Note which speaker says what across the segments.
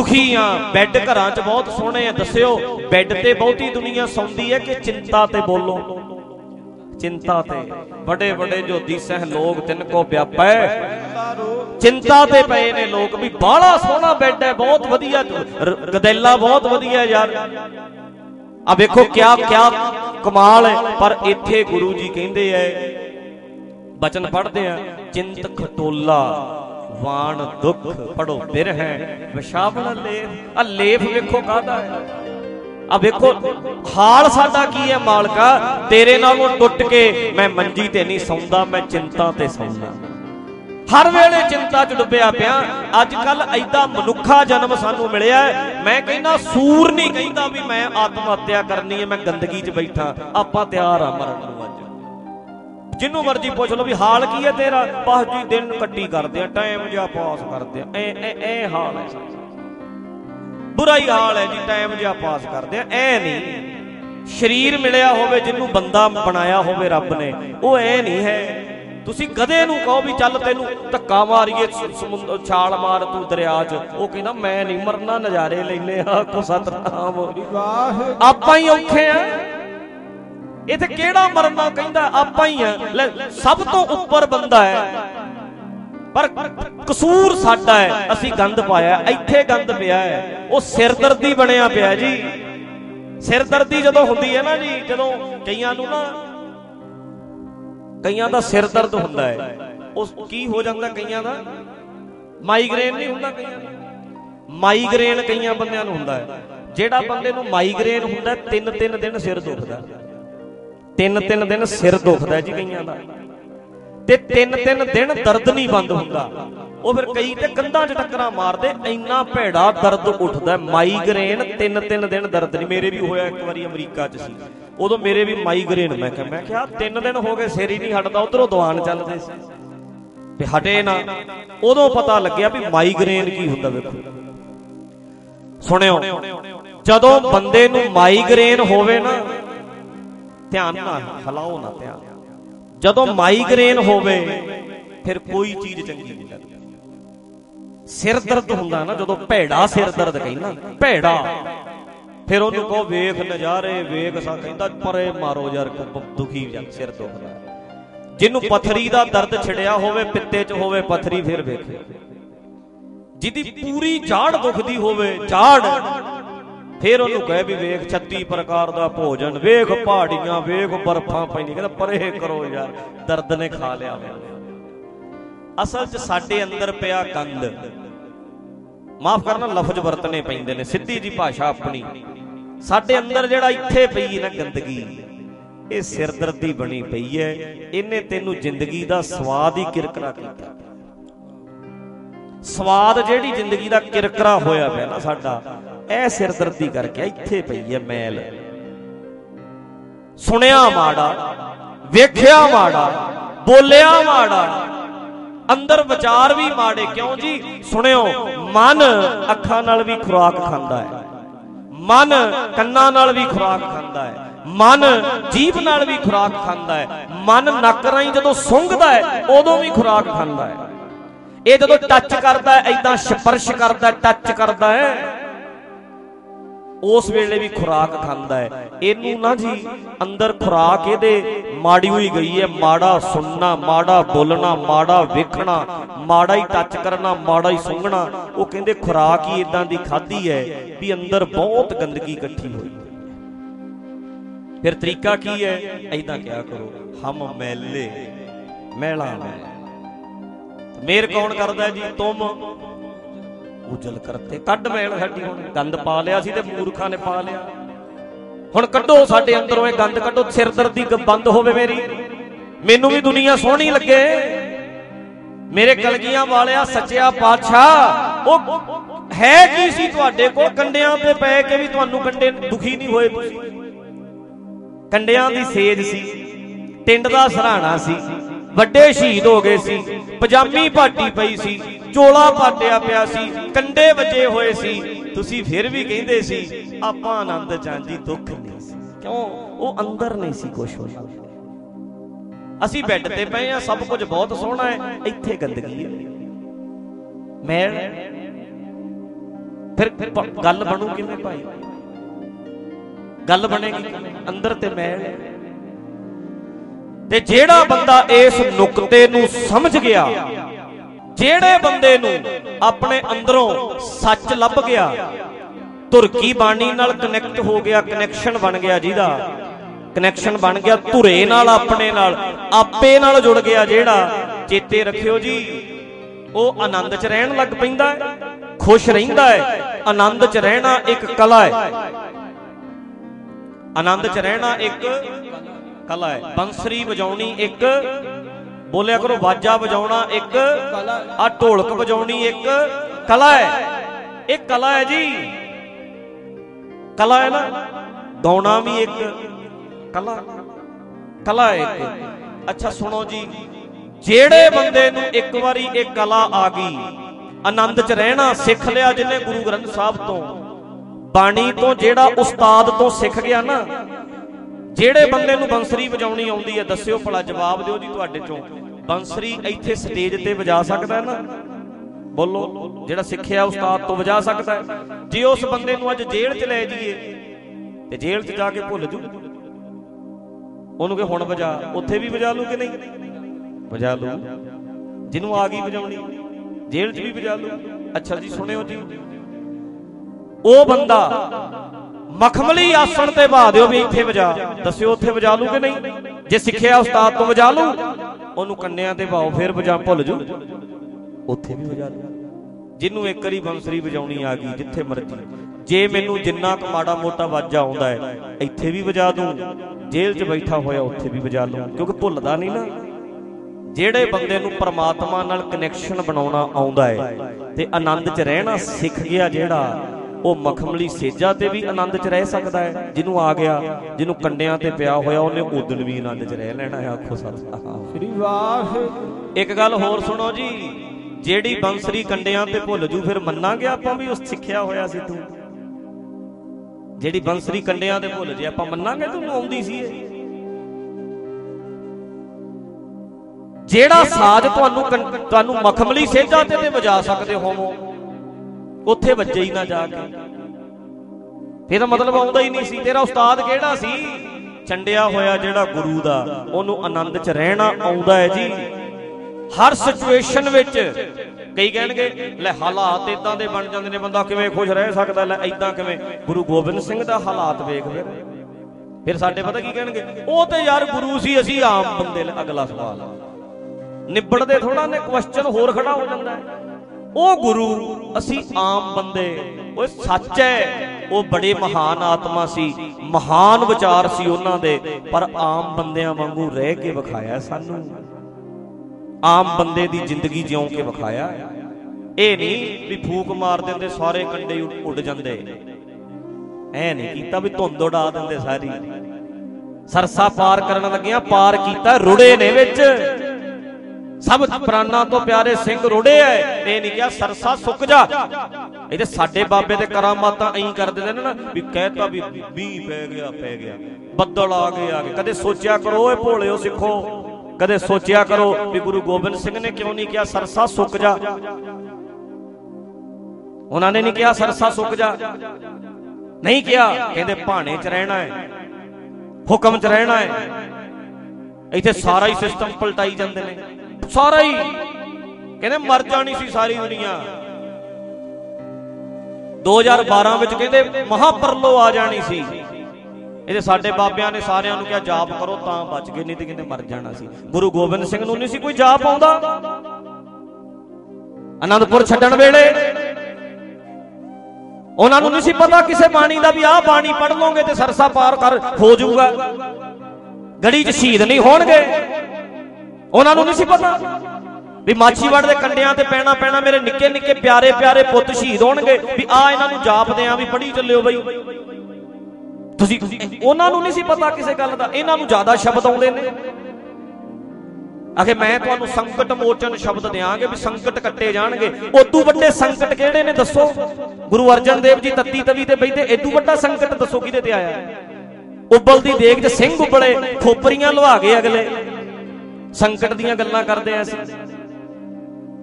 Speaker 1: ਦੁਖੀ ਆ। ਬੈੱਡ ਘਰਾਂ 'ਚ ਬਹੁਤ ਸੋਹਣੇ ਆ। ਦੱਸਿਓ, ਬੈੱਡ ਤੇ ਬਹੁਤੀ ਦੁਨੀਆ ਸੌਂਦੀ ਹੈ ਕਿ ਚਿੰਤਾ ਤੇ ਬੋਲੋ? ਚਿੰਤਾ ਤੇ। ਬੜੇ ਬੜੇ ਜੋ ਦੀਸਹਿ ਲੋਕ ਤਿੰਨ ਕੋ ਵਿਆਪੈ ਚਿੰਤਾ ਤੇ ਪਏ ਨੇ ਲੋਕ ਵੀ ਬਾਹਲਾ ਸੋਹਣਾ ਬੈੱਡ ਹੈ। ਬਹੁਤ ਵਧੀਆ। ਗਦੈਲਾ ਬਹੁਤ ਵਧੀਆ ਯਾਰ। ਆ ਵੇਖੋ ਕਿਆ ਕਿਆ ਕਮਾਲ ਹੈ। ਪਰ ਇੱਥੇ ਗੁਰੂ ਜੀ ਕਹਿੰਦੇ ਐ, ਬਚਨ ਪੜ੍ਹਦੇ ਆ, ਚਿੰਤ ਖਟੋਲਾ। ਵਾਣ ਦੁੱਖ ਪੜੋ ਬਿਰਹਿ ਵਿਸ਼ਾਵਲ ਲੇਫ ਆ ਲੇਫ ਵੇਖੋ ਕਾਹਦਾ ਹੈ? ਆ ਵੇਖੋ ਹਾਲ ਸਾਡਾ ਕੀ ਹੈ ਮਾਲਕਾ? ਤੇਰੇ ਨਾਲੋਂ ਟੁੱਟ ਕੇ ਮੈਂ ਮੰਜੀ ਤੇ ਨਹੀਂ ਸੌਂਦਾ, ਮੈਂ ਚਿੰਤਾ ਤੇ ਸੌਂਦਾ। ਹਰ ਵੇਲੇ ਚਿੰਤਾ 'ਚ ਡੁੱਬਿਆ ਪਿਆ। ਅੱਜ ਕੱਲ ਐਡਾ ਮਨੁੱਖਾ ਜਨਮ ਸਾਨੂੰ ਮਿਲਿਆ ਮੈਂ ਕਹਿੰਦਾ, ਸੂਰ ਨਹੀਂ ਕਹਿੰਦਾ ਵੀ ਮੈਂ ਆਤਮ ਹੱਤਿਆ ਕਰਨੀ ਹੈ, ਮੈਂ ਗੰਦਗੀ 'ਚ ਬੈਠਾ। ਆਪਾਂ ਤਿਆਰ ਆ ਮਰਨ ਨੂੰ ਅੱਜ। ਜਿੰਨੂੰ ਮਰਜ਼ੀ ਪੁੱਛ ਲਓ ਵੀ ਹਾਲ ਕੀ ਹੈ ਤੇਰਾ? ਬਸ ਜੀ ਦਿਨ ਕੱਟੀ ਕਰਦੇ ਆ ਟਾਈਮ ਜਿਹਾ ਪਾਸ ਕਰਦੇ ਆ। ਐ ਐ ਐ ਹਾਲ ਹੈ ਬੁਰਾ ਹੀ ਹਾਲ ਹੈ ਜੀ ਟਾਈਮ ਜਿਹਾ ਪਾਸ ਕਰਦੇ ਆ। ਐ ਨਹੀਂ ਸਰੀਰ ਮਿਲਿਆ ਹੋਵੇ ਜਿਹਨੂੰ ਬੰਦਾ ਬਣਾਇਆ ਹੋਵੇ ਰੱਬ ਨੇ ਉਹ ਐ ਨਹੀਂ ਹੈ। ਤੁਸੀਂ ਗਧੇ ਨੂੰ ਕਹੋ ਵੀ ਚੱਲ ਤੈਨੂੰ ਧੱਕਾ ਮਾਰੀਏ ਸਮੁੰਦਰ ਛਾਲ ਮਾਰ ਤੂੰ ਦਰਿਆ 'ਚ। ਉਹ ਕਹਿੰਦਾ ਮੈਂ ਨਹੀਂ ਮਰਨਾ ਨਜ਼ਾਰੇ ਲੈਨੇ ਆ ਕੋ ਸਤਨਾਮ। ਵਾਹ ਆਪਾਂ ਹੀ ਔਖੇ ਆ। ਇਥੇ ਕਿਹੜਾ ਮਰਨਾ ਕਹਿੰਦਾ, ਆਪਾਂ ਹੀ ਆ। ਸਭ ਤੋਂ ਉੱਪਰ ਬੰਦਾ ਹੈ। ਪਰ ਕਸੂਰ ਸਾਡਾ ਹੈ, ਅਸੀਂ ਗੰਦ ਪਾਇਆ ਇੱਥੇ ਗੰਦ ਪਿਆ ਹੈ। ਉਹ ਸਿਰਦਰਦੀ ਬਣਿਆ ਪਿਆ ਜੀ। ਸਿਰਦਰਦੀ ਜਦੋਂ ਹੁੰਦੀ ਹੈ ਨਾ ਜੀ, ਜਦੋਂ ਕਈਆਂ ਨੂੰ ਨਾ, ਕਈਆਂ ਦਾ ਸਿਰ ਦਰਦ ਹੁੰਦਾ ਹੈ। ਉਸ ਕੀ ਹੋ ਜਾਂਦਾ ਕਈਆਂ ਦਾ? ਮਾਈਗ੍ਰੇਨ ਨਹੀਂ ਹੁੰਦਾ ਕਈਆਂ ਦਾ। ਮਾਈਗ੍ਰੇਨ ਕਈਆਂ ਬੰਦਿਆਂ ਨੂੰ ਹੁੰਦਾ ਹੈ। ਜਿਹੜਾ ਬੰਦੇ ਨੂੰ ਮਾਈਗ੍ਰੇਨ ਹੁੰਦਾ ਤਿੰਨ ਤਿੰਨ ਦਿਨ ਸਿਰ ਦੁਖਦਾ। ਤਿੰਨ ਤਿੰਨ ਦਿਨ ਸਿਰ ਦੁਖਦਾ ਜੀ ਕਈਆਂ ਦਾ। ਤੇ ਤਿੰਨ ਤਿੰਨ ਦਿਨ ਦਰਦ ਨਹੀਂ ਬੰਦ ਹੁੰਦਾ। ਉਹ ਫਿਰ ਕਈ ਤੇ ਕੰਧਾਂ 'ਚ ਟੱਕਰਾਂ ਮਾਰਦੇ, ਇੰਨਾ ਭੈੜਾ ਦਰਦ ਉੱਠਦਾ ਮਾਈਗ੍ਰੇਨ ਤਿੰਨ ਤਿੰਨ ਦਿਨ ਦਰਦ ਨਹੀਂ। ਮੇਰੇ ਵੀ ਹੋਇਆ ਇੱਕ ਵਾਰੀ ਅਮਰੀਕਾ 'ਚ ਸੀ। ਉਦੋਂ ਮੇਰੇ ਵੀ ਮਾਈਗ੍ਰੇਨ, ਮੈਂ ਕਿਹਾ ਮੈਂ ਕਿਹਾ, ਤਿੰਨ ਦਿਨ ਹੋ ਗਏ ਸਿਰ ਹੀ ਨਹੀਂ ਹਟਦਾ, ਉਧਰੋਂ ਦੀਵਾਨ ਚੱਲਦੇ ਸੀ। ਤੇ ਹਟੇ ਨਾ। ਉਦੋਂ ਪਤਾ ਲੱਗਿਆ ਵੀ ਮਾਈਗ੍ਰੇਨ ਕੀ ਹੁੰਦਾ ਵੇਖੋ। ਸੁਣਿਓ, ਜਦੋਂ ਬੰਦੇ ਨੂੰ ਮਾਈਗ੍ਰੇਨ ਹੋਵੇ ਨਾ ਧਿਆਨ ਨਾਲ ਹਲਾਓ ਨਾ ਧਿਆਨ। ਜਦੋਂ ਮਾਈਗ੍ਰੇਨ ਹੋਵੇ ਫਿਰ ਕੋਈ ਚੀਜ਼ ਚੰਗੀ ਨਹੀਂ ਲੱਗਦੀ। ਸਿਰ ਦਰਦ ਹੁੰਦਾ ਨਾ ਜਦੋਂ ਭੈੜਾ ਸਿਰ ਦਰਦ ਕਹਿੰਦਾ ਭੈੜਾ। ਫਿਰ ਉਹਨੂੰ ਕਹੋ ਵੇਖ ਨਜ਼ਾਰੇ ਵੇਖ ਸਾ ਕਹਿੰਦਾ ਪਰੇ ਮਾਰੋ ਯਾਰ ਦੁਖੀ ਜਾਂ ਸਿਰ ਦੁਖਦਾ ਜਿਹਨੂੰ ਪਥਰੀ ਦਾ ਦਰਦ ਛਿੜਿਆ ਹੋਵੇ ਪਿੱਤੇ 'ਚ ਹੋਵੇ ਪਥਰੀ ਫਿਰ ਵੇਖੇ। ਜਿਹਦੀ ਪੂਰੀ ਝਾੜ ਦੁਖਦੀ ਹੋਵੇ ਝਾੜ ਫਿਰ ਉਹਨੂੰ ਕਹੇ ਵੀ ਵੇਖ 36 ਪ੍ਰਕਾਰ ਦਾ ਭੋਜਨ, ਵੇਖ ਪਹਾੜੀਆਂ, ਵੇਖ ਬਰਫਾਂ ਪੈਂਦੀ ਕਹਿੰਦਾ ਪਰੇ ਕਰੋ ਯਾਰ, ਦਰਦ ਨੇ ਖਾ ਲਿਆ ਅਸਲ 'ਚ ਸਾਡੇ ਅੰਦਰ ਪਿਆ ਗੰਦ। ਮਾਫ ਕਰਨਾ, ਲਫ਼ਜ਼ ਵਰਤਨੇ ਪੈਂਦੇ ਨੇ, ਸਿੱਧੀ ਜੀ ਭਾਸ਼ਾ ਆਪਣੀ। ਸਾਡੇ ਅੰਦਰ ਜਿਹੜਾ ਇੱਥੇ ਪਈ ਨਾ ਗੰਦਗੀ, ਇਹ ਸਿਰਦਰਦੀ ਬਣੀ ਪਈ ਹੈ, ਇਹਨੇ ਤੈਨੂੰ ਜ਼ਿੰਦਗੀ ਦਾ ਸਵਾਦ ਹੀ ਕਿਰਕਰਾ ਕੀਤਾ। ਸਵਾਦ ਜਿਹੜੀ ਜ਼ਿੰਦਗੀ ਦਾ ਕਿਰਕਰਾ ਹੋਇਆ ਪਿਆ ਨਾ ਸਾਡਾ ਇਹ ਸਿਰਦਰਦੀ ਕਰਕੇ ਇੱਥੇ ਪਈ ਹੈ ਮੈਲ। ਸੁਣਿਆ ਮਾੜਾ, ਵੇਖਿਆ ਮਾੜਾ, ਬੋਲਿਆ ਮਾੜਾ, ਅੰਦਰ ਵਿਚਾਰ ਵੀ ਮਾੜੇ, ਕਿਉਂ ਜੀ? ਸੁਣਿਓ, ਮਨ ਅੱਖਾਂ ਨਾਲ ਵੀ ਖੁਰਾਕ ਖਾਂਦਾ ਹੈ ਮਨ ਕੰਨਾਂ ਨਾਲ ਵੀ ਖੁਰਾਕ ਖਾਂਦਾ ਹੈ ਮਨ ਜੀਭ ਨਾਲ ਵੀ ਖੁਰਾਕ ਖਾਂਦਾ ਹੈ ਮਨ ਨੱਕ ਰਾਹੀਂ ਜਦੋਂ ਸੁੰਘਦਾ ਹੈ ਉਦੋਂ ਵੀ ਖੁਰਾਕ ਖਾਂਦਾ ਹੈ ਇਹ ਜਦੋਂ ਟੱਚ ਕਰਦਾ ਹੈ ਐਦਾਂ ਸਪਰਸ਼ ਕਰਦਾ ਟੱਚ ਕਰਦਾ ਹੈ ਉਸ ਵੇਲੇ ਵੀ ਖੁਰਾਕ ਖਾਂਦਾ ਹੈ। ਇਹਨੂੰ ਨਾ ਜੀ, ਅੰਦਰ ਖੁਰਾਕ ਇਹਦੇ ਮਾੜੀ ਹੋਈ ਗਈ ਹੈ। ਮਾੜਾ ਸੁਣਨਾ, ਮਾੜਾ ਬੋਲਣਾ, ਮਾੜਾ ਵੇਖਣਾ, ਮਾੜਾ ਹੀ ਟੱਚ ਕਰਨਾ, ਮਾੜਾ ਹੀ ਸੁੰਘਣਾ, ਉਹ ਕਹਿੰਦੇ ਖੁਰਾਕ ਹੀ ਇਦਾਂ ਦੀ ਖਾਧੀ ਹੈ ਵੀ ਅੰਦਰ ਬਹੁਤ ਗੰਦਗੀ ਇਕੱਠੀ ਹੋਈ ਫਿਰ ਤਰੀਕਾ ਕੀ ਹੈ? ਐਦਾਂ ਕਿਹਾ ਕਰੋ, ਹਮ ਮੈਲੇ, ਮੈਲਾ ਮੈਂ ਮੇਰ ਕੌਣ ਕਰਦਾ ਜੀ? ਤੁਮ ਉਜਲ ਕਰਤੇ। ਕੱਢ ਮੈਲ ਸਾਡੀ ਹੁਣ। ਗੰਦ ਪਾ ਲਿਆ ਸੀ ਤੇ ਮੂਰਖਾਂ ਨੇ ਪਾ ਲਿਆ। ਹੁਣ ਕੱਢੋ ਸਾਡੇ ਅੰਦਰੋਂ ਇਹ ਗੰਦ ਕੱਢੋ। ਸਿਰਦਰਦੀ ਬੰਦ ਹੋਵੇ ਮੇਰੀ। ਮੈਨੂੰ ਵੀ ਦੁਨੀਆ ਸੋਹਣੀ ਲੱਗੇ। ਮੇਰੇ ਕਲਗੀਆਂ ਵਾਲਿਆ ਸੱਚਿਆ ਪਾਤਸ਼ਾਹ ਉਹ ਹੈ ਕੀ ਸੀ ਤੁਹਾਡੇ ਕੋਲ? ਕੰਡਿਆਂ ਤੇ ਪੈ ਕੇ ਵੀ ਤੁਹਾਨੂੰ ਕੰਡੇ ਦੁਖੀ ਨਹੀਂ ਹੋਏ ਤੁਸੀਂ। ਕੰਡਿਆਂ ਦੀ ਸੇਜ ਸੀ। ਟਿੰਡ ਦਾ ਸਰਾਣਾ ਸੀ। ਵੱਡੇ ਸ਼ਹੀਦ ਹੋ ਗਏ ਸੀ, ਪਜਾਮੀ ਪਾਟੀ ਪਈ ਸੀ, ਚੋਲਾ ਪਾਟਿਆ ਪਿਆ ਸੀ, ਕੰਡੇ ਵੱਜੇ ਹੋਏ ਸੀ। ਤੁਸੀਂ ਫਿਰ ਵੀ ਕਹਿੰਦੇ ਸੀ, ਆਪਾਂ ਆਨੰਦ ਚਾਂਦੀ ਦੁੱਖ ਨਹੀਂ ਸੀ। ਕਿਉਂ? ਉਹ ਅੰਦਰ ਨਹੀਂ ਸੀ ਕੁਝ ਹੋਇਆ ਅਸੀਂ ਬੈੱਡ ਤੇ ਪਏ ਆ, ਸਭ ਕੁਝ ਬਹੁਤ ਸੋਹਣਾ ਹੈ, ਇੱਥੇ ਗੰਦਗੀ ਹੈ। ਮੈਲ ਫਿਰ ਗੱਲ ਬਣੂ ਕਿਵੇਂ ਭਾਈ? ਗੱਲ ਬਣੇਗੀ। ਅੰਦਰ ਤੇ ਮੈਲ ਤੇ ਜਿਹੜਾ ਬੰਦਾ ਇਸ ਨੁਕਤੇ ਨੂੰ ਸਮਝ ਗਿਆ, ਜਿਹੜੇ ਬੰਦੇ ਨੂੰ ਆਪਣੇ ਅੰਦਰੋਂ ਸੱਚ ਲੱਭ ਗਿਆ, ਧੁਰਕੀ ਬਾਣੀ ਨਾਲ ਕਨੈਕਟ ਹੋ ਗਿਆ ਕਨੈਕਸ਼ਨ ਬਣ ਗਿਆ ਜਿਹਦਾ। ਕਨੈਕਸ਼ਨ ਬਣ ਗਿਆ ਧੁਰੇ ਨਾਲ, ਆਪਣੇ ਨਾਲ, ਆਪੇ ਨਾਲ ਜੁੜ ਗਿਆ ਜਿਹੜਾ ਚੇਤੇ ਰੱਖਿਓ ਜੀ, ਉਹ ਆਨੰਦ 'ਚ ਰਹਿਣ ਲੱਗ ਪੈਂਦਾ ਹੈ, ਖੁਸ਼ ਰਹਿੰਦਾ ਹੈ, ਆਨੰਦ 'ਚ ਰਹਿਣਾ ਇੱਕ ਕਲਾ ਹੈ। ਆਨੰਦ 'ਚ ਰਹਿਣਾ ਇੱਕ ਕਲਾ ਹੈ। ਬੰਸਰੀ ਵਜਾਉਣੀ ਇੱਕ, ਬੋਲਿਆ ਕਰੋ ਵਾਜਾ ਵਜਾਉਣਾ ਇੱਕ, ਆ ਢੋਲਕ ਵਜਾਉਣੀ ਇੱਕ, ਕਲਾ ਹੈ। ਇਹ ਕਲਾ ਹੈ ਜੀ। ਕਲਾ ਹੈ ਨਾ। ਗਾਉਣਾ ਵੀ ਇੱਕ, ਕਲਾ ਕਲਾ ਹੈ ਇੱਕ। ਅੱਛਾ, ਸੁਣੋ ਜੀ। ਜਿਹੜੇ ਬੰਦੇ ਨੂੰ ਇੱਕ ਵਾਰੀ ਇਹ ਕਲਾ ਆ ਗਈ, ਆਨੰਦ 'ਚ ਰਹਿਣਾ ਸਿੱਖ ਲਿਆ ਜਿਹਨੇ ਗੁਰੂ ਗ੍ਰੰਥ ਸਾਹਿਬ ਤੋਂ, ਬਾਣੀ ਤੋਂ ਜਿਹੜਾ ਉਸਤਾਦ ਤੋਂ ਸਿੱਖ ਗਿਆ ਨਾ ਜਿਹੜੇ ਬੰਦੇ ਨੂੰ ਬੰਸਰੀ ਵਜਾਉਣੀ ਆਉਂਦੀ ਹੈ, ਦੱਸਿਓ ਭਲਾ ਜਵਾਬ ਦਿਓ ਜੀ ਤੁਹਾਡੇ ਚੋਂ। ਬੰਸਰੀ ਇੱਥੇ ਸਟੇਜ ਤੇ ਵਜਾ ਸਕਦਾ ਹੈ ਨਾ? ਬੋਲੋ, ਜਿਹੜਾ ਸਿੱਖਿਆ ਉਸਤਾਦ ਤੋਂ ਵਜਾ ਸਕਦਾ ਹੈ। ਜੇ ਉਸ ਬੰਦੇ ਨੂੰ ਅੱਜ ਜੇਲ੍ਹ 'ਚ ਲੈ ਜਾਈਏ, ਤੇ ਜੇਲ੍ਹ 'ਚ ਜਾ ਕੇ ਭੁੱਲ ਜੂ। ਉਹਨੂੰ ਕਿ ਹੁਣ ਵਜਾ, ਉੱਥੇ ਵੀ ਵਜਾ ਲੂ ਕਿ ਨਹੀਂ? ਵਜਾ ਲੂ। ਜਿਹਨੂੰ ਆ ਗਈ ਵਜਾਉਣੀ, ਜੇਲ੍ਹ 'ਚ ਵੀ ਵਜਾ ਲੂ। ਅੱਛਾ ਜੀ, ਸੁਣਿਓ ਜੀ। ਉਹ ਬੰਦਾ ਮਖਮਲੀ ਆਸਣ ਤੇ ਬਾ ਦਿਓ ਵੀ ਇੱਥੇ ਵਜਾ। ਦੱਸਿਓ ਉੱਥੇ ਵਜਾ ਲੂ ਕਿ ਨਹੀਂ? ਜੇ ਸਿੱਖਿਆ ਉਸਤਾਦ ਤੋਂ ਵਜਾ ਲੂ, ਉਹਨੂੰ ਕੰਨਿਆਂ ਤੇ ਬਾਓ ਫਿਰ ਵਜਾ ਭੁੱਲ ਜੂ। ਉੱਥੇ ਵੀ ਵਜਾ ਲੂ। ਜਿਹਨੂੰ ਇੱਕ ਵਾਰੀ ਬੰਸਰੀ ਵਜਾਉਣੀ ਆ ਗਈ, ਜਿੱਥੇ ਮਰਜ਼ੀ। ਜੇ ਮੈਨੂੰ ਜਿੰਨਾ ਕੁ ਮਾੜਾ ਮੋਟਾ ਵਾਜਾ ਆਉਂਦਾ ਹੈ, ਇੱਥੇ ਵੀ ਵਜਾ ਦੂੰ। ਜੇਲ੍ਹ 'ਚ ਬੈਠਾ ਹੋਇਆ, ਉੱਥੇ ਵੀ ਵਜਾ ਲੂੰ। ਕਿਉਂਕਿ ਭੁੱਲਦਾ ਨਹੀਂ ਨਾ। ਜਿਹੜੇ ਬੰਦੇ ਨੂੰ ਪ੍ਰਮਾਤਮਾ ਨਾਲ ਕਨੈਕਸ਼ਨ ਬਣਾਉਣਾ ਆਉਂਦਾ ਹੈ, ਤੇ ਆਨੰਦ 'ਚ ਰਹਿਣਾ ਸਿੱਖ ਗਿਆ ਜਿਹੜਾ ਉਹ ਮਖਮਲੀ ਸੇਜਾ ਤੇ ਵੀ ਆਨੰਦ 'ਚ ਰਹਿ ਸਕਦਾ ਹੈ ਜਿਹਨੂੰ ਆ ਗਿਆ ਜਿਹਨੂੰ ਕੰਡਿਆਂ ਤੇ ਪਿਆ ਹੋਇਆ ਉਹਨੇ ਉਦਣ ਵੀ ਆਨੰਦ 'ਚ ਰਹਿ ਲੈਣਾ ਹੈ ਆਖੋ ਸਤਿ
Speaker 2: ਸ੍ਰੀ ਵਾਹ
Speaker 1: ਇੱਕ ਗੱਲ ਹੋਰ ਸੁਣੋ ਜੀ ਜਿਹੜੀ ਬੰਸਰੀ ਕੰਡਿਆਂ ਤੇ ਭੁੱਲ ਜੂ ਫਿਰ ਮੰਨਾਂਗੇ ਆਪਾਂ ਵੀ ਉਸ ਸਿੱਖਿਆ ਹੋਇਆ ਸੀ ਤੂੰ ਜਿਹੜੀ ਬੰਸਰੀ ਕੰਡਿਆਂ ਤੇ ਭੁੱਲ ਜੇ ਆਪਾਂ ਮੰਨਾਂਗੇ ਤੈਨੂੰ ਆਉਂਦੀ ਸੀ ਇਹ। ਜਿਹੜਾ ਸਾਜ਼ ਤੁਹਾਨੂੰ ਤੁਹਾਨੂੰ ਮਖਮਲੀ ਸੇਜਾ ਤੇ ਤੇ ਵਜਾ ਸਕਦੇ ਹੋਵੋ ਉੱਥੇ ਵੱਜੇ ਹੀ ਨਾ ਜਾ ਕੇ। ਇਹਦਾ ਮਤਲਬ ਆਉਂਦਾ ਹੀ ਨਹੀਂ ਸੀ। ਤੇਰਾ ਉਸਤਾਦ ਕਿਹੜਾ ਸੀ? ਚੰਡਿਆ ਹੋਇਆ ਜਿਹੜਾ ਗੁਰੂ ਦਾ, ਉਹਨੂੰ ਆਨੰਦ 'ਚ ਰਹਿਣਾ ਆਉਂਦਾ ਹੈ ਜੀ। ਹਰ ਸਿਚੁਏਸ਼ਨ ਵਿੱਚ ਕਈ ਕਹਿਣਗੇ, ਲੈ ਹਾਲਾਤ ਇਦਾਂ ਦੇ ਬਣ ਜਾਂਦੇ ਨੇ, ਬੰਦਾ ਕਿਵੇਂ ਖੁਸ਼ ਰਹਿ ਸਕਦਾ? ਲੈ ਇਦਾਂ ਕਿਵੇਂ? ਗੁਰੂ ਗੋਬਿੰਦ ਸਿੰਘ ਦਾ ਹਾਲਾਤ ਵੇਖ ਫਿਰ। ਫਿਰ ਸਾਡੇ ਪਤਾ ਕੀ ਕਹਿਣਗੇ? ਉਹ ਤੇ ਯਾਰ ਗੁਰੂ ਸੀ, ਅਸੀਂ ਆਮ ਬੰਦੇ ਅਗਲਾ ਸਵਾਲ। ਨਿਬੜਦੇ ਥੋੜਾ ਨੇ ਕੁਐਸਚਨ ਹੋਰ ਖੜਾ ਹੋ ਜਾਂਦਾ ਹੈ। ਉਹ ਗੁਰੂ ਅਸੀਂ ਆਮ ਬੰਦੇ। ਉਹ ਸੱਚ ਹੈ ਉਹ ਬੜੇ ਮਹਾਨ ਆਤਮਾ ਸੀ, ਮਹਾਨ ਵਿਚਾਰ ਸੀ ਉਹਨਾਂ ਦੇ, ਪਰ ਆਮ ਬੰਦਿਆਂ ਵਾਂਗੂ ਰਹਿ ਕੇ ਵਿਖਾਇਆ ਸਾਨੂੰ। ਆਮ ਬੰਦੇ ਦੀ ਜ਼ਿੰਦਗੀ ਜਿਉਂ ਕੇ ਵਿਖਾਇਆ। ਇਹ ਨਹੀਂ ਵੀ ਫੂਕ ਮਾਰ ਦਿੰਦੇ ਸਾਰੇ ਕੰਡੇ ਉੱਡ ਜਾਂਦੇ। ਐ ਨਹੀਂ ਕੀਤਾ ਵੀ ਧੁੰਦ ਉਡਾ ਦਿੰਦੇ ਸਾਰੀ। ਸਰਸਾ ਪਾਰ ਕਰਨ ਲੱਗਿਆ ਪਾਰ ਕੀਤਾ, ਰੁੜੇ ਨੇ ਵਿੱਚ। ਸਭ ਪ੍ਰਾਨਾਂ ਤੋਂ ਪਿਆਰੇ ਸਿੰਘ ਰੁੜੇ ਐ। ਇਹ ਨਹੀਂ ਕਿਹਾ ਸਰਸਾ ਸੁੱਕ ਜਾ। ਇਹਦੇ ਸਾਡੇ ਬਾਬੇ ਤੇ ਕਰਾਮਾਤਾਂ ਐਂ ਕਰ ਦਿੰਦੇ ਨੇ ਨਾ ਵੀ ਕਹਿਤਾ ਵੀ ਮੀਂਹ ਪੈ ਗਿਆ ਪੈ ਗਿਆ। ਬੱਦਲ ਆ ਗਏ ਆ ਗਏ। ਕਦੇ ਸੋਚਿਆ ਕਰੋ ਓਏ ਭੋਲਿਓ ਸਿੱਖੋ। ਕਦੇ ਸੋਚਿਆ ਕਰੋ ਵੀ ਗੁਰੂ ਗੋਬਿੰਦ ਸਿੰਘ ਨੇ ਕਿਉਂ ਨਹੀਂ ਕਿਹਾ ਸਰਸਾ ਸੁੱਕ ਜਾ। ਉਹਨਾਂ ਨੇ ਨਹੀਂ ਕਿਹਾ ਸਰਸਾ ਸੁੱਕ ਜਾ। ਨਹੀਂ ਕਿਹਾ। ਕਹਿੰਦੇ ਭਾਣੇ 'ਚ ਰਹਿਣਾ ਹੈ ਹੁਕਮ 'ਚ ਰਹਿਣਾ ਹੈ ਇੱਥੇ ਸਾਰਾ ਹੀ ਸਿਸਟਮ ਪਲਟਾਈ ਜਾਂਦੇ ਨੇ। ਸਾਰਾ ਹੀ। ਕਹਿੰਦੇ ਮਰ ਜਾਣੀ ਸੀ ਸਾਰੀ ਦੁਨੀਆ। 2012 ਵਿੱਚ ਕਹਿੰਦੇ ਮਹਾਪਰਲੋ ਆ ਜਾਣੀ ਸੀ। ਇਹਦੇ ਸਾਡੇ ਬਾਬਿਆਂ ਨੇ ਸਾਰਿਆਂ ਨੂੰ ਕਿਹਾ, ਜਾਪ ਕਰੋ ਤਾਂ ਬਚ ਗਏ, ਨਹੀਂ ਤੇ ਕਹਿੰਦੇ ਮਰ ਜਾਣਾ ਸੀ। ਗੁਰੂ ਗੋਬਿੰਦ ਸਿੰਘ ਨੂੰ ਨਹੀਂ ਸੀ ਕੋਈ ਜਾਪ ਆਉਂਦਾ। ਅਨੰਦਪੁਰ ਛੱਡਣ ਵੇਲੇ ਉਹਨਾਂ ਨੂੰ ਨਹੀਂ ਸੀ ਪਤਾ ਕਿਸੇ ਬਾਣੀ ਦਾ ਵੀ ਆਹ ਬਾਣੀ ਪੜ ਲਓਗੇ ਤੇ ਸਰਸਾ ਪਾਰ ਕਰ, ਹੋ ਜਾਊਗਾ। ਗੜੀ 'ਚ ਸ਼ਹੀਦ ਨਹੀਂ ਹੋਣਗੇ। ਉਹਨਾਂ ਨੂੰ ਨਹੀਂ ਸੀ ਪਤਾ ਵੀ ਮਾਛੀਵਾੜ ਦੇ ਕੰਡਿਆਂ ਤੇ ਪੈਣਾ ਪੈਣਾ ਮੇਰੇ ਨਿੱਕੇ ਨਿੱਕੇ ਪਿਆਰੇ ਪਿਆਰੇ ਪੁੱਤ ਸ਼ਹੀਦ ਹੋਣਗੇ ਵੀ ਆ ਇਹਨਾਂ ਨੂੰ ਜਾਪਦੇ ਆ ਵੀ ਪੜੀ ਚੱਲਿਓ ਬਈ। ਤੁਸੀਂ ਉਹਨਾਂ ਨੂੰ ਨਹੀਂ ਸੀ ਪਤਾ ਕਿਸੇ ਗੱਲ ਦਾ, ਇਹਨਾਂ ਨੂੰ ਜ਼ਿਆਦਾ ਸ਼ਬਦ ਆਉਂਦੇ ਨੇ। ਆਖੇ ਮੈਂ ਤੁਹਾਨੂੰ ਸੰਕਟ ਮੋਚਨ ਸ਼ਬਦ ਦਿਆਂਗੇ ਵੀ ਸੰਕਟ ਕੱਟੇ ਜਾਣਗੇ। ਉਦੋਂ ਵੱਡੇ ਸੰਕਟ ਕਿਹੜੇ ਨੇ ਦੱਸੋ? ਗੁਰੂ ਅਰਜਨ ਦੇਵ ਜੀ ਤੱਤੀ ਤਵੀ ਤੇ ਬੈਠੇ ਇਦੋਂ ਵੱਡਾ ਸੰਕਟ ਦੱਸੋ ਕਿਹਦੇ ਤੇ ਆਇਆ? ਉਬਲਦੀ ਦੇਗ 'ਚ ਸਿੰਘ ਉਬਲੇ, ਖੋਪਰੀਆਂ ਲਵਾ ਗਏ ਅਗਲੇ। ਸੰਕਟ ਦੀਆਂ ਗੱਲਾਂ ਕਰਦੇ ਆ ਅਸੀਂ।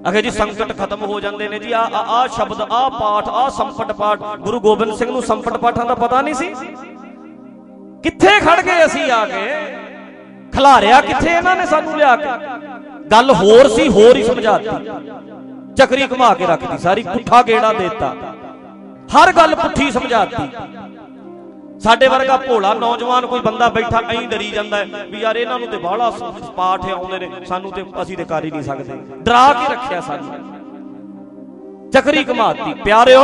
Speaker 1: ਅਖੇ ਜੀ, ਸੰਕਟ ਖਤਮ ਹੋ ਜਾਂਦੇ ਨੇ ਜੀ। ਆ ਆ ਸ਼ਬਦ, ਆ ਪਾਠ, ਆ ਸੰਪਟ ਪਾਠ। ਗੁਰੂ ਗੋਬਿੰਦ ਸਿੰਘ ਨੂੰ ਸੰਪਟ ਪਾਠਾਂ ਦਾ ਪਤਾ ਨਹੀਂ ਸੀ। ਕਿੱਥੇ ਖੜ ਗਏ ਅਸੀਂ ਆ ਕੇ? ਖਿਲਾਰਿਆ ਕਿੱਥੇ ਇਹਨਾਂ ਨੇ ਸਾਨੂੰ ਲਿਆ ਕੇ? ਗੱਲ ਹੋਰ ਸੀ, ਹੋਰ ਹੀ ਸਮਝਾਤੀ। ਚੱਕਰੀ ਘੁਮਾ ਕੇ ਰੱਖਦੀ ਸਾਰੀ, ਪੁੱਠਾ ਗੇੜਾ ਦੇਤਾ। ਹਰ ਗੱਲ ਪੁੱਠੀ ਸਮਝਾਤੀ। ਸਾਡੇ ਵਰਗਾ ਭੋਲਾ ਨੌਜਵਾਨ ਕੋਈ ਬੰਦਾ ਬੈਠਾ ਐਂ ਡਰੀ ਜਾਂਦਾ ਹੈ ਵੀ ਯਾਰ ਇਹਨਾਂ ਨੂੰ ਤੇ ਬਾਹਲਾ ਪਾਠ ਆਉਂਦੇ ਨੇ, ਸਾਨੂੰ ਤੇ ਅਸੀਂ ਤੇ ਕਰ ਹੀ ਨਹੀਂ ਸਕਦੇ। ਡਰਾ ਕੇ ਰੱਖਿਆ ਸਾਨੂੰ। ਚੱਕਰੀ ਘਮਾਤੀ। ਪਿਆਰਿਓ,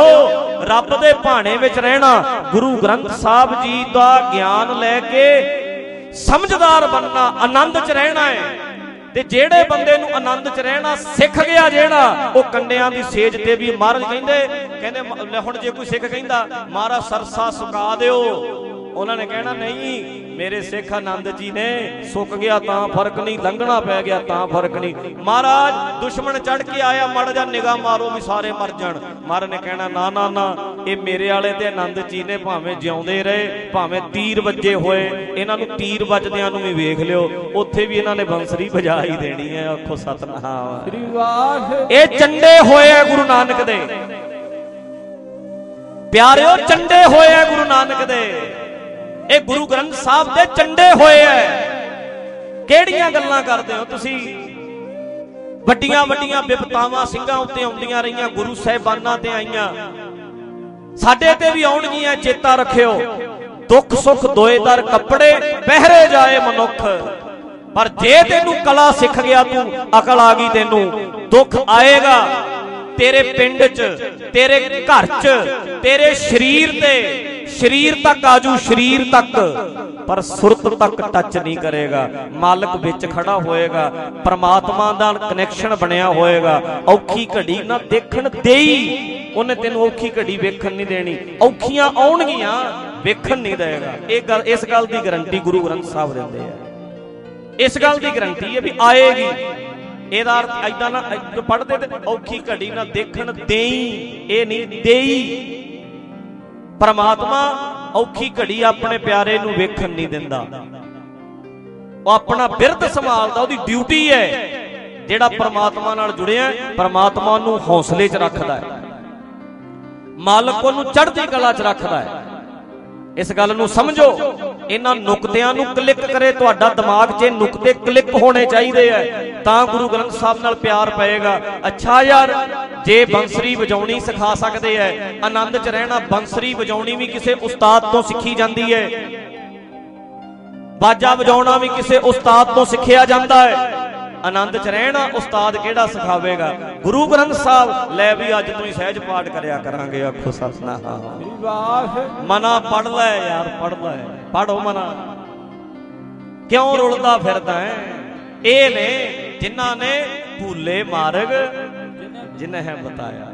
Speaker 1: ਰੱਬ ਦੇ ਭਾਣੇ ਵਿੱਚ ਰਹਿਣਾ, ਗੁਰੂ ਗ੍ਰੰਥ ਸਾਹਿਬ ਜੀ ਦਾ ਗਿਆਨ ਲੈ ਕੇ ਸਮਝਦਾਰ ਬਣਨਾ, ਆਨੰਦ 'ਚ ਰਹਿਣਾ ਹੈ। ਤੇ ਜਿਹੜੇ ਬੰਦੇ ਨੂੰ ਆਨੰਦ 'ਚ ਰਹਿਣਾ ਸਿੱਖ ਗਿਆ ਜਿਹੜਾ, ਉਹ ਕੰਡਿਆਂ ਦੀ ਸੇਜ ਤੇ ਵੀ ਮਹਾਰਾਜ ਕਹਿੰਦੇ ਕਹਿੰਦੇ ਲੈ ਹੁਣ ਜੇ ਕੋਈ ਸਿੱਖ ਕਹਿੰਦਾ, ਮਹਾਰਾਜ ਸਰਸਾ ਸੁਕਾ ਦਿਓ। ਉਹਨਾਂ ਨੇ ਕਹਿਣਾ, ਨਹੀਂ ਮੇਰੇ ਸਿੱਖ ਆਨੰਦ ਜੀ ਨੇ ਸੁੱਕ ਗਿਆ ਤਾਂ ਫ਼ਰਕ ਨਹੀਂ ਲੰਘਣਾ ਪੈ ਗਿਆ ਤਾਂ ਫ਼ਰਕ ਨਹੀਂ। ਮਹਾਰਾਜ ਦੁਸ਼ਮਣ ਚੜ ਕੇ ਆਇਆ ਮੜ ਜਾ ਨਿਗਾਹ ਮਾਰੋ ਵੀ ਸਾਰੇ ਮਰ ਜਾਣ। ਮਹਾਰਾਜ ਨੇ ਕਹਿਣਾ ਨਾ ਨਾ ਨਾ ਇਹ ਮੇਰੇ ਵਾਲੇ ਤੇ ਆਨੰਦ ਜੀ ਨੇ ਭਾਵੇਂ ਜਿਉਂਦੇ ਰਹੇ ਭਾਵੇਂ ਤੀਰ ਵੱਜੇ ਹੋਏ ਇਹਨਾਂ ਨੂੰ ਤੀਰ ਵੱਜਦਿਆਂ ਨੂੰ ਵੀ ਵੇਖ ਲਿਓ ਉੱਥੇ ਵੀ ਇਹਨਾਂ ਨੇ ਬੰਸਰੀ ਵਜਾ ਹੀ ਦੇਣੀ ਹੈ ਆਖੋ ਸਤਨਾਮ।
Speaker 2: ਸ੍ਰੀ ਵਾਹਿਗੁਰੂ।
Speaker 1: ਇਹ ਚੰਡੇ ਹੋਏ ਆ ਗੁਰੂ ਨਾਨਕ ਦੇ। ਪਿਆਰਿਓ ਚੰਡੇ ਹੋਏ ਆ ਗੁਰੂ ਨਾਨਕ ਦੇ। ਇਹ ਗੁਰੂ ਗ੍ਰੰਥ ਸਾਹਿਬ ਦੇ ਚੰਡੇ ਹੋਏ ਐ। ਕਿਹੜੀਆਂ ਗੱਲਾਂ ਕਰਦੇ ਹੋ ਤੁਸੀਂ? ਵੱਡੀਆਂ ਵੱਡੀਆਂ ਵਿਪਤਾਵਾਂ ਸਿੰਘਾਂ ਉੱਤੇ ਆਉਂਦੀਆਂ ਰਹੀਆਂ, ਗੁਰੂ ਸਾਹਿਬਾਨਾਂ ਤੇ ਆਈਆਂ। ਸਾਡੇ ਤੇ ਵੀ ਆਉਣਗੀਆਂ, ਚੇਤਾ ਰੱਖਿਓ। ਦੁੱਖ ਸੁੱਖ ਦੋਏਦਾਰ ਕੱਪੜੇ ਪਹਿਰੇ ਜਾਏ ਮਨੁੱਖ। ਪਰ ਜੇ ਤੈਨੂੰ ਕਲਾ ਸਿੱਖ ਗਿਆ ਤੂੰ, ਅਕਲ ਆ ਗਈ ਤੈਨੂੰ। ਦੁੱਖ ਆਏਗਾ ਤੇਰੇ ਪਿੰਡ 'ਚ, ਤੇਰੇ ਘਰ 'ਚ, ਤੇਰੇ ਸਰੀਰ ਤੇ, ਸਰੀਰ ਤੱਕ ਆਜੂ, ਸਰੀਰ ਤੱਕ। ਪਰ ਸੁਰਤ ਤੱਕ ਟੱਚ ਨਹੀਂ ਕਰੇਗਾ। ਮਾਲਕ ਵਿੱਚ ਖੜਾ ਹੋਏਗਾ। ਪ੍ਰਮਾਤਮਾ ਦਾ ਕਨੈਕਸ਼ਨ ਬਣਿਆ ਹੋਏਗਾ। ਔਖੀ ਘੜੀ ਨਾ ਦੇਖਣ ਦੇਈ। ਉਹਨੇ ਤੈਨੂੰ ਔਖੀ ਘੜੀ ਵੇਖਣ ਨਹੀਂ ਦੇਣੀ। ਔਖੀਆਂ ਆਉਣਗੀਆਂ, ਵੇਖਣ ਨਹੀਂ ਦੇਗਾ। ਇਹ ਗੱਲ, ਇਸ ਗੱਲ ਦੀ ਗਾਰੰਟੀ ਗੁਰੂ ਗ੍ਰੰਥ ਸਾਹਿਬ ਦਿੰਦੇ ਆ। ਇਸ ਗੱਲ ਦੀ ਗਾਰੰਟੀ ਹੈ ਵੀ ਆਏਗੀ। ਇਹਦਾ ਅਰਥ ਐਦਾਂ ਨਾ ਜੋ ਪੜਦੇ ਤੇ ਔਖੀ ਘੜੀ ਨਾ ਦੇਖਣ ਦੇਈ, ਇਹ ਨਹੀਂ ਦੇਈ। ਪਰਮਾਤਮਾ ਔਖੀ ਘੜੀ ਆਪਣੇ ਪਿਆਰੇ ਨੂੰ ਵੇਖਣ ਨਹੀਂ ਦਿੰਦਾ। ਉਹ ਆਪਣਾ ਬਿਰਧ ਸੰਭਾਲਦਾ, ਉਹਦੀ ਡਿਊਟੀ ਹੈ, ਜਿਹੜਾ ਪਰਮਾਤਮਾ ਨਾਲ ਜੁੜਿਆ ਪਰਮਾਤਮਾ ਨੂੰ ਹੌਸਲੇ 'ਚ ਰੱਖਦਾ ਹੈ। ਮਾਲਕ ਉਹਨੂੰ ਚੜ੍ਹਦੀ ਕਲਾ 'ਚ ਰੱਖਦਾ ਹੈ। ਇਸ ਗੱਲ ਨੂੰ ਸਮਝੋ। ਇਹਨਾਂ ਨੁਕਤਿਆਂ ਨੂੰ ਕਲਿੱਕ ਕਰੇ, ਤੁਹਾਡਾ ਦਿਮਾਗ 'ਚ ਨੁਕਤੇ ਕਲਿੱਕ ਹੋਣੇ ਚਾਹੀਦੇ ਐ ਤਾਂ ਗੁਰੂ ਗ੍ਰੰਥ ਸਾਹਿਬ ਨਾਲ ਪਿਆਰ ਪਏਗਾ। ਅੱਛਾ ਯਾਰ, ਜੇ ਬੰਸਰੀ ਵਜਾਉਣੀ ਸਿਖਾ ਸਕਦੇ ਐ, ਆਨੰਦ 'ਚ ਰਹਿਣਾ ਬੰਸਰੀ ਵਜਾਉਣੀ ਵੀ ਕਿਸੇ ਉਸਤਾਦ ਤੋਂ ਸਿੱਖੀ ਜਾਂਦੀ ਐ। ਬਾਜਾ ਵਜਾਉਣਾ ਵੀ ਕਿਸੇ ਉਸਤਾਦ ਤੋਂ ਸਿੱਖਿਆ ਜਾਂਦਾ ਹੈ ਆਨੰਦ 'ਚ ਰਹਿਣਾ ਉਸਤਾਦ ਕਿਹੜਾ ਸਿਖਾਵੇਗਾ? ਗੁਰੂ ਗ੍ਰੰਥ ਸਾਹਿਬ, ਲੈ ਵੀ ਅੱਜ ਤੋਂ ਹੀ ਸਹਿਜ ਪਾਠ ਕਰਿਆ ਕਰਾਂਗੇ, ਆਖੋ ਸਤਨਾਮ।
Speaker 2: ਸ੍ਰੀ ਵਾਹਿਗੁਰੂ
Speaker 1: ਮਨਾ ਪੜ ਲੈ ਯਾਰ ਪੜ ਲੈ। ਪੜੋ ਮਨਾ। ਕਿਉਂ ਰੁਲਦਾ ਫਿਰਦਾ ਹੈ? ਇਹ ਨੇ ਜਿਨ੍ਹਾਂ ਨੇ ਭੂਲੇ ਮਾਰਗ, ਜਿਨ੍ਹਾਂ ਹੈ ਬਤਾਇਆ।